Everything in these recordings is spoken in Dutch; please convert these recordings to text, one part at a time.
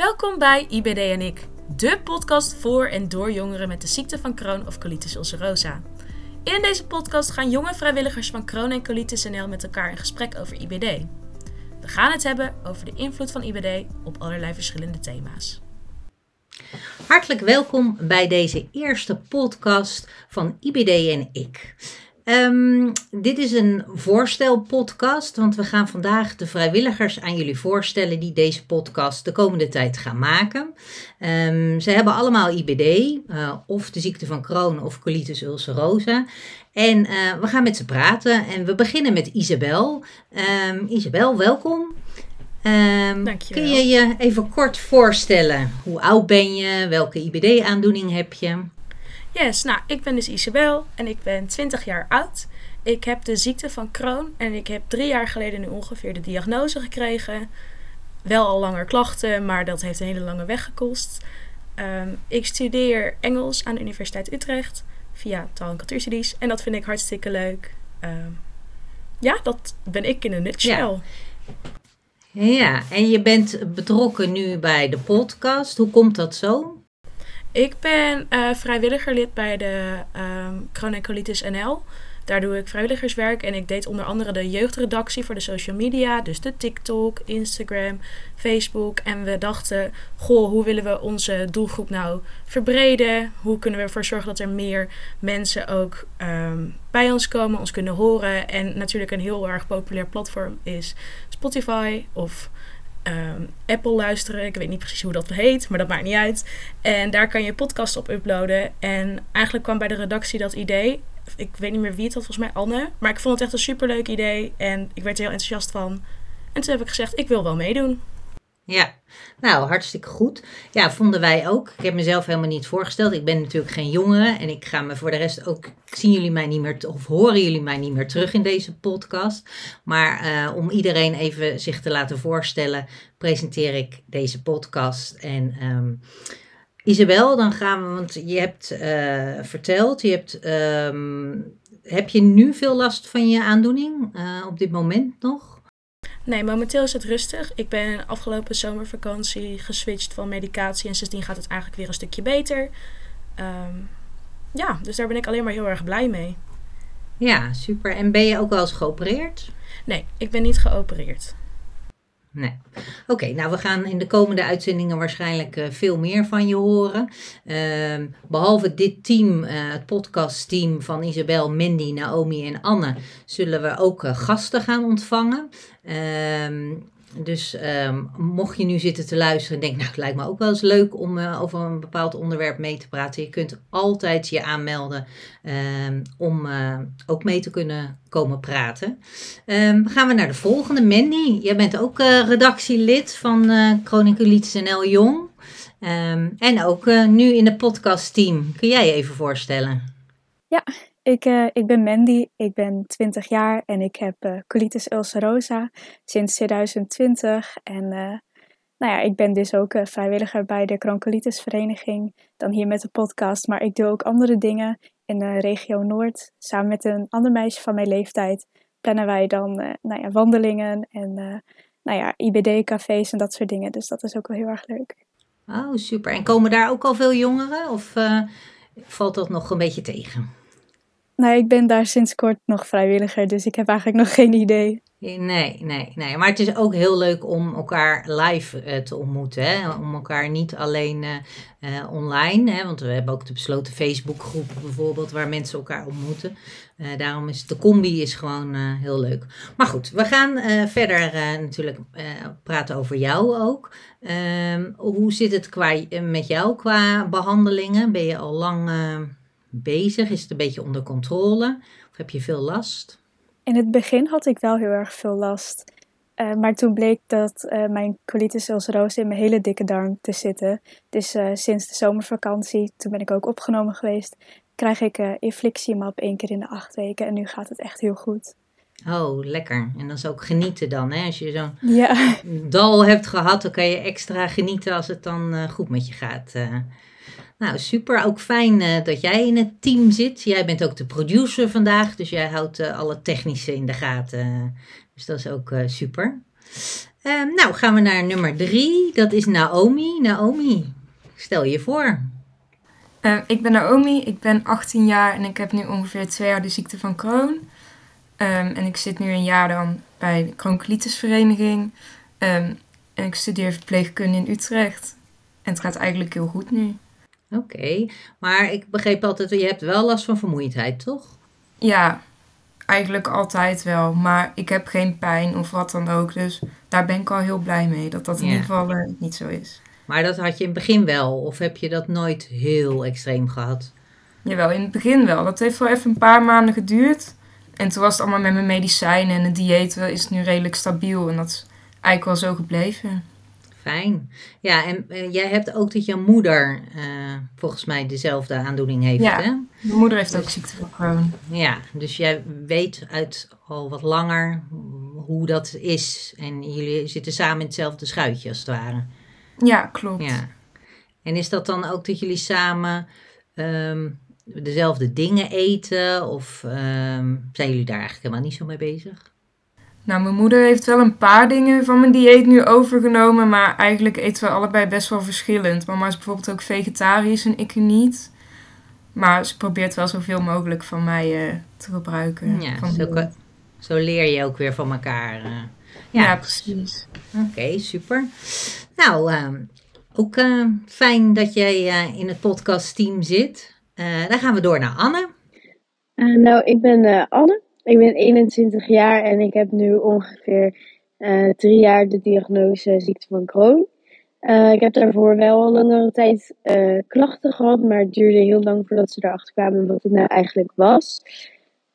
Welkom bij IBD en ik, de podcast voor en door jongeren met de ziekte van Crohn of colitis ulcerosa. In deze podcast gaan jonge vrijwilligers van Crohn en colitis NL met elkaar in gesprek over IBD. We gaan het hebben over de invloed van IBD op allerlei verschillende thema's. Hartelijk welkom bij deze eerste podcast van IBD en ik. Um, dit is een voorstelpodcast, want we gaan vandaag de vrijwilligers aan jullie voorstellen die deze podcast de komende tijd gaan maken. Um, ze hebben allemaal IBD, uh, of de ziekte van Crohn of colitis ulcerosa. En uh, we gaan met ze praten en we beginnen met Isabel. Um, Isabel, welkom. Um, kun je je even kort voorstellen? Hoe oud ben je? Welke IBD-aandoening heb je? Yes, nou, ik ben dus Isabel en ik ben 20 jaar oud. Ik heb de ziekte van Crohn en ik heb drie jaar geleden nu ongeveer de diagnose gekregen. Wel al langer klachten, maar dat heeft een hele lange weg gekost. Um, ik studeer Engels aan de Universiteit Utrecht via taal- en cultuurstudies en dat vind ik hartstikke leuk. Um, ja, dat ben ik in een nutshell. Ja. ja, en je bent betrokken nu bij de podcast. Hoe komt dat zo? Ik ben uh, vrijwilligerlid bij de um, Colitis NL. Daar doe ik vrijwilligerswerk en ik deed onder andere de jeugdredactie voor de social media. Dus de TikTok, Instagram, Facebook. En we dachten, goh, hoe willen we onze doelgroep nou verbreden? Hoe kunnen we ervoor zorgen dat er meer mensen ook um, bij ons komen, ons kunnen horen? En natuurlijk een heel erg populair platform is Spotify of um, Apple luisteren. Ik weet niet precies hoe dat heet, maar dat maakt niet uit. En daar kan je podcast op uploaden. En eigenlijk kwam bij de redactie dat idee. Ik weet niet meer wie het had, volgens mij Anne. Maar ik vond het echt een superleuk idee en ik werd er heel enthousiast van. En toen heb ik gezegd, ik wil wel meedoen. Ja, nou hartstikke goed. Ja, vonden wij ook. Ik heb mezelf helemaal niet voorgesteld. Ik ben natuurlijk geen jongere en ik ga me voor de rest ook. Zien jullie mij niet meer of horen jullie mij niet meer terug in deze podcast. Maar uh, om iedereen even zich te laten voorstellen, presenteer ik deze podcast. En um, Isabel, dan gaan we, want je hebt uh, verteld, je hebt. Um, heb je nu veel last van je aandoening uh, op dit moment nog? Nee, momenteel is het rustig. Ik ben afgelopen zomervakantie geswitcht van medicatie en sindsdien gaat het eigenlijk weer een stukje beter. Um, ja, dus daar ben ik alleen maar heel erg blij mee. Ja, super. En ben je ook wel eens geopereerd? Nee, ik ben niet geopereerd. Nee. Oké, nou we gaan in de komende uitzendingen waarschijnlijk uh, veel meer van je horen. Uh, behalve dit team, uh, het podcastteam van Isabel, Mandy, Naomi en Anne, zullen we ook uh, gasten gaan ontvangen. Ehm, dus um, mocht je nu zitten te luisteren en denken, nou het lijkt me ook wel eens leuk om uh, over een bepaald onderwerp mee te praten. Je kunt altijd je aanmelden um, om uh, ook mee te kunnen komen praten. Um, gaan we naar de volgende. Mandy, jij bent ook uh, redactielid van uh, NL Jong. en ook nu in het podcastteam. Kun jij je even voorstellen? Ja, ik, uh, ik ben Mandy, ik ben 20 jaar en ik heb uh, colitis ulcerosa sinds 2020. En uh, nou ja, ik ben dus ook vrijwilliger bij de Crohn Vereniging, dan hier met de podcast. Maar ik doe ook andere dingen in de regio Noord. Samen met een ander meisje van mijn leeftijd plannen wij dan nou ja, wandelingen en nou ja, IBD-cafés en dat soort dingen. Dus dat is ook wel heel erg leuk. Oh, super. En komen daar ook al veel jongeren of valt dat nog een beetje tegen? Nou, ik ben daar sinds kort nog vrijwilliger, dus ik heb eigenlijk nog geen idee. Nee, nee, nee. Maar het is ook heel leuk om elkaar live uh, te ontmoeten. Hè? Om elkaar niet alleen uh, online. Hè? Want we hebben ook de besloten Facebookgroep bijvoorbeeld, waar mensen elkaar ontmoeten. daarom is de combi is gewoon heel leuk. Maar goed, we gaan verder natuurlijk praten over jou ook. Ehm, hoe zit het qua, met jou qua behandelingen? Ben je al lang bezig? Is het een beetje onder controle? Of heb je veel last? In het begin had ik wel heel erg veel last. Uh, maar toen bleek dat uh, mijn colitis ulcerosa in mijn hele dikke darm te zitten. Dus uh, sinds de zomervakantie, toen ben ik ook opgenomen geweest, krijg ik inflictiemap één keer in de acht weken. En nu gaat het echt heel goed. Oh, lekker. En dat is ook genieten dan. Hè? Als je zo'n ja. dal hebt gehad, dan kan je extra genieten als het dan goed met je gaat. Nou, super. Ook fijn uh, dat jij in het team zit. Jij bent ook de producer vandaag, dus jij houdt uh, alle technische in de gaten. Dus dat is ook uh, super. Ehm, nou, gaan we naar nummer drie. Dat is Naomi. Naomi, stel je voor. Uh, ik ben Naomi, ik ben 18 jaar en ik heb nu ongeveer twee jaar de ziekte van Crohn. Um, en ik zit nu een jaar dan bij de Crohn-colitis-vereniging. Um, en ik studeer verpleegkunde in Utrecht. En het gaat eigenlijk heel goed nu. Oké, maar ik begreep altijd, je hebt wel last van vermoeidheid, toch? Ja, eigenlijk altijd wel. Maar ik heb geen pijn of wat dan ook. Dus daar ben ik al heel blij mee dat dat in Ja. ieder geval eh, niet zo is. Maar dat had je in het begin wel, of heb je dat nooit heel extreem gehad? Jawel, in het begin wel. Dat heeft wel even een paar maanden geduurd. En toen was het allemaal met mijn medicijnen en het dieet is het nu redelijk stabiel. En dat is eigenlijk wel zo gebleven. Fijn. Ja, en jij hebt ook dat je moeder eh, volgens mij dezelfde aandoening heeft, Ja. hè? Mijn moeder heeft ook ziekte van Crohn. Ja, dus jij weet uit al wat langer hoe dat is. En jullie zitten samen in hetzelfde schuitje, als het ware. Ja, klopt. Ja. En is dat dan ook dat jullie samen ehm, dezelfde dingen eten? Of ehm, zijn jullie daar eigenlijk helemaal niet zo mee bezig? Nou, mijn moeder heeft wel een paar dingen van mijn dieet nu overgenomen. Maar eigenlijk eten we allebei best wel verschillend. Mama is bijvoorbeeld ook vegetarisch en ik niet. Maar ze probeert wel zoveel mogelijk van mij eh, te gebruiken. Ja, van zo, zo leer je ook weer van elkaar. eh. ja. ja, precies. Oké, super. Nou, ehm, ook eh, fijn dat jij eh, in het podcastteam zit. Eh, dan gaan we door naar Anne. Nou, ik ben eh, Anne. Ik ben 21 jaar en ik heb nu ongeveer eh, drie jaar de diagnose ziekte van Crohn. Eh, ik heb daarvoor wel al langere tijd eh, klachten gehad, maar het duurde heel lang voordat ze erachter kwamen wat het nou eigenlijk was.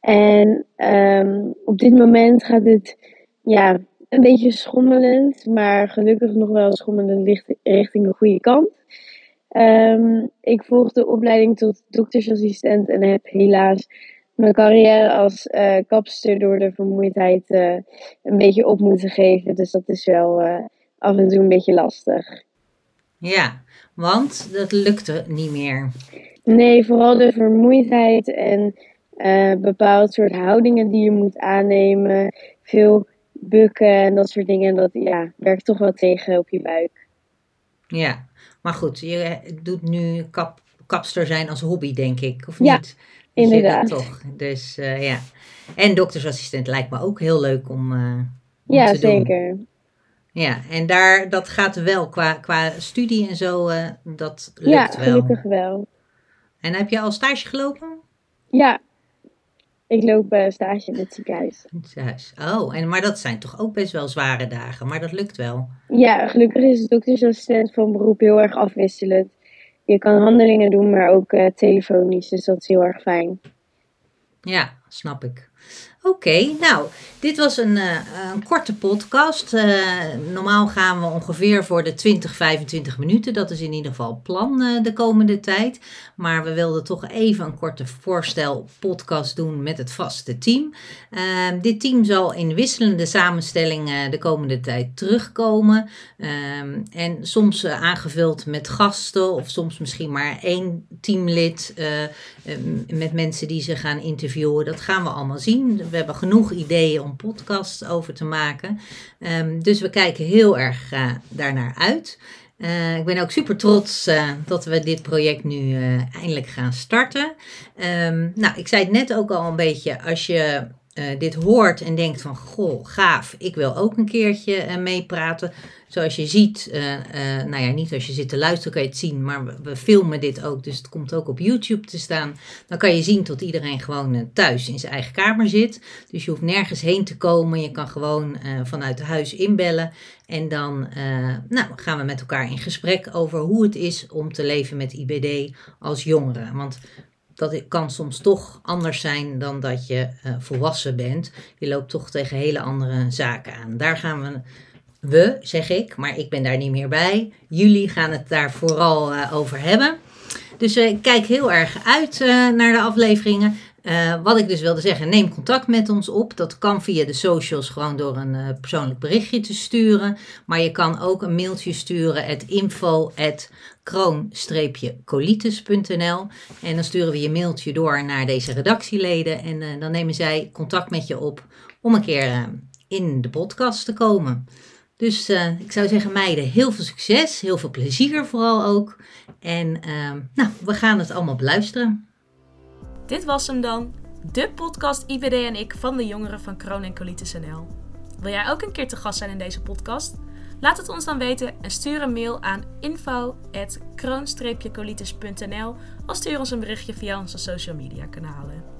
En ehm, op dit moment gaat het ja, een beetje schommelend, maar gelukkig nog wel schommelend richting de goede kant. Ehm, ik volg de opleiding tot doktersassistent en heb helaas mijn carrière als eh, kapster door de vermoeidheid eh, een beetje op moeten geven. Dus dat is wel eh, af en toe een beetje lastig. Ja, want dat lukte niet meer. Nee, vooral de vermoeidheid en bepaald soort houdingen die je moet aannemen. Veel bukken en dat soort dingen. Dat ja, werkt toch wel tegen op je buik. Ja, maar goed, je doet nu kap, kapster zijn als hobby, denk ik, of Ja, niet? Inderdaad. toch, dus eh, ja. En doktersassistent lijkt me ook heel leuk om, eh, om Ja, te doen. zeker. Ja, en daar, dat gaat wel qua, qua studie en zo, eh, dat Ja, lukt wel. gelukkig wel. En heb je al stage gelopen? Ja, ik loop stage in het ziekenhuis. In het huis. Oh, en, maar dat zijn toch ook best wel zware dagen, maar dat lukt wel. Ja, gelukkig is de doktersassistent van beroep heel erg afwisselend. Je kan handelingen doen, maar ook eh, telefonisch, dus dat is heel erg fijn. Ja, snap ik. Oké, nou, dit was een, eh, een korte podcast. Eh, normaal gaan we ongeveer voor de 20, 25 minuten. Dat is in ieder geval plan eh, de komende tijd. Maar we wilden toch even een korte voorstel podcast doen met het vaste team. Ehm, dit team zal in wisselende samenstellingen de komende tijd terugkomen. Ehm, en soms aangevuld met gasten of soms misschien maar één teamlid met mensen die ze gaan interviewen. Dat gaan we allemaal zien. We hebben genoeg ideeën om podcasts over te maken. Ehm, dus we kijken heel erg eh, daarnaar uit. Eh, ik ben ook super trots eh, dat we dit project nu eindelijk gaan starten. Ehm, nou, ik zei het net ook al een beetje. Als je eh, dit hoort en denkt van, goh, gaaf, ik wil ook een keertje eh, meepraten. Zoals je ziet, eh, nou ja, niet als je zit te luisteren kan je het zien, maar we, filmen dit ook, dus het komt ook op YouTube te staan. Dan kan je zien tot iedereen gewoon thuis in zijn eigen kamer zit. Dus je hoeft nergens heen te komen, je kan gewoon vanuit huis inbellen. En dan nou, gaan we met elkaar in gesprek over hoe het is om te leven met IBD als jongere. Want dat kan soms toch anders zijn dan dat je eh, volwassen bent. Je loopt toch tegen hele andere zaken aan. Daar gaan we, we zeg ik, maar ik ben daar niet meer bij. Jullie gaan het daar vooral eh, over hebben. Dus eh, ik kijk heel erg uit naar de afleveringen. Eh, wat ik dus wilde zeggen, neem contact met ons op. Dat kan via de socials gewoon door een eh, persoonlijk berichtje te sturen. Maar je kan ook een mailtje sturen at info at kroon-colitis.nl En dan sturen we je mailtje door naar deze redactieleden. En eh, dan nemen zij contact met je op om een keer in de podcast te komen. Dus ik zou zeggen, meiden, heel veel succes, heel veel plezier vooral ook. En nou, we gaan het allemaal beluisteren. Dit was hem dan, de podcast IBD en ik van de jongeren van Kroon en. Wil jij ook een keer te gast zijn in deze podcast? Laat het ons dan weten en stuur een mail aan info.kroon-colitis.nl of stuur ons een berichtje via onze social media kanalen.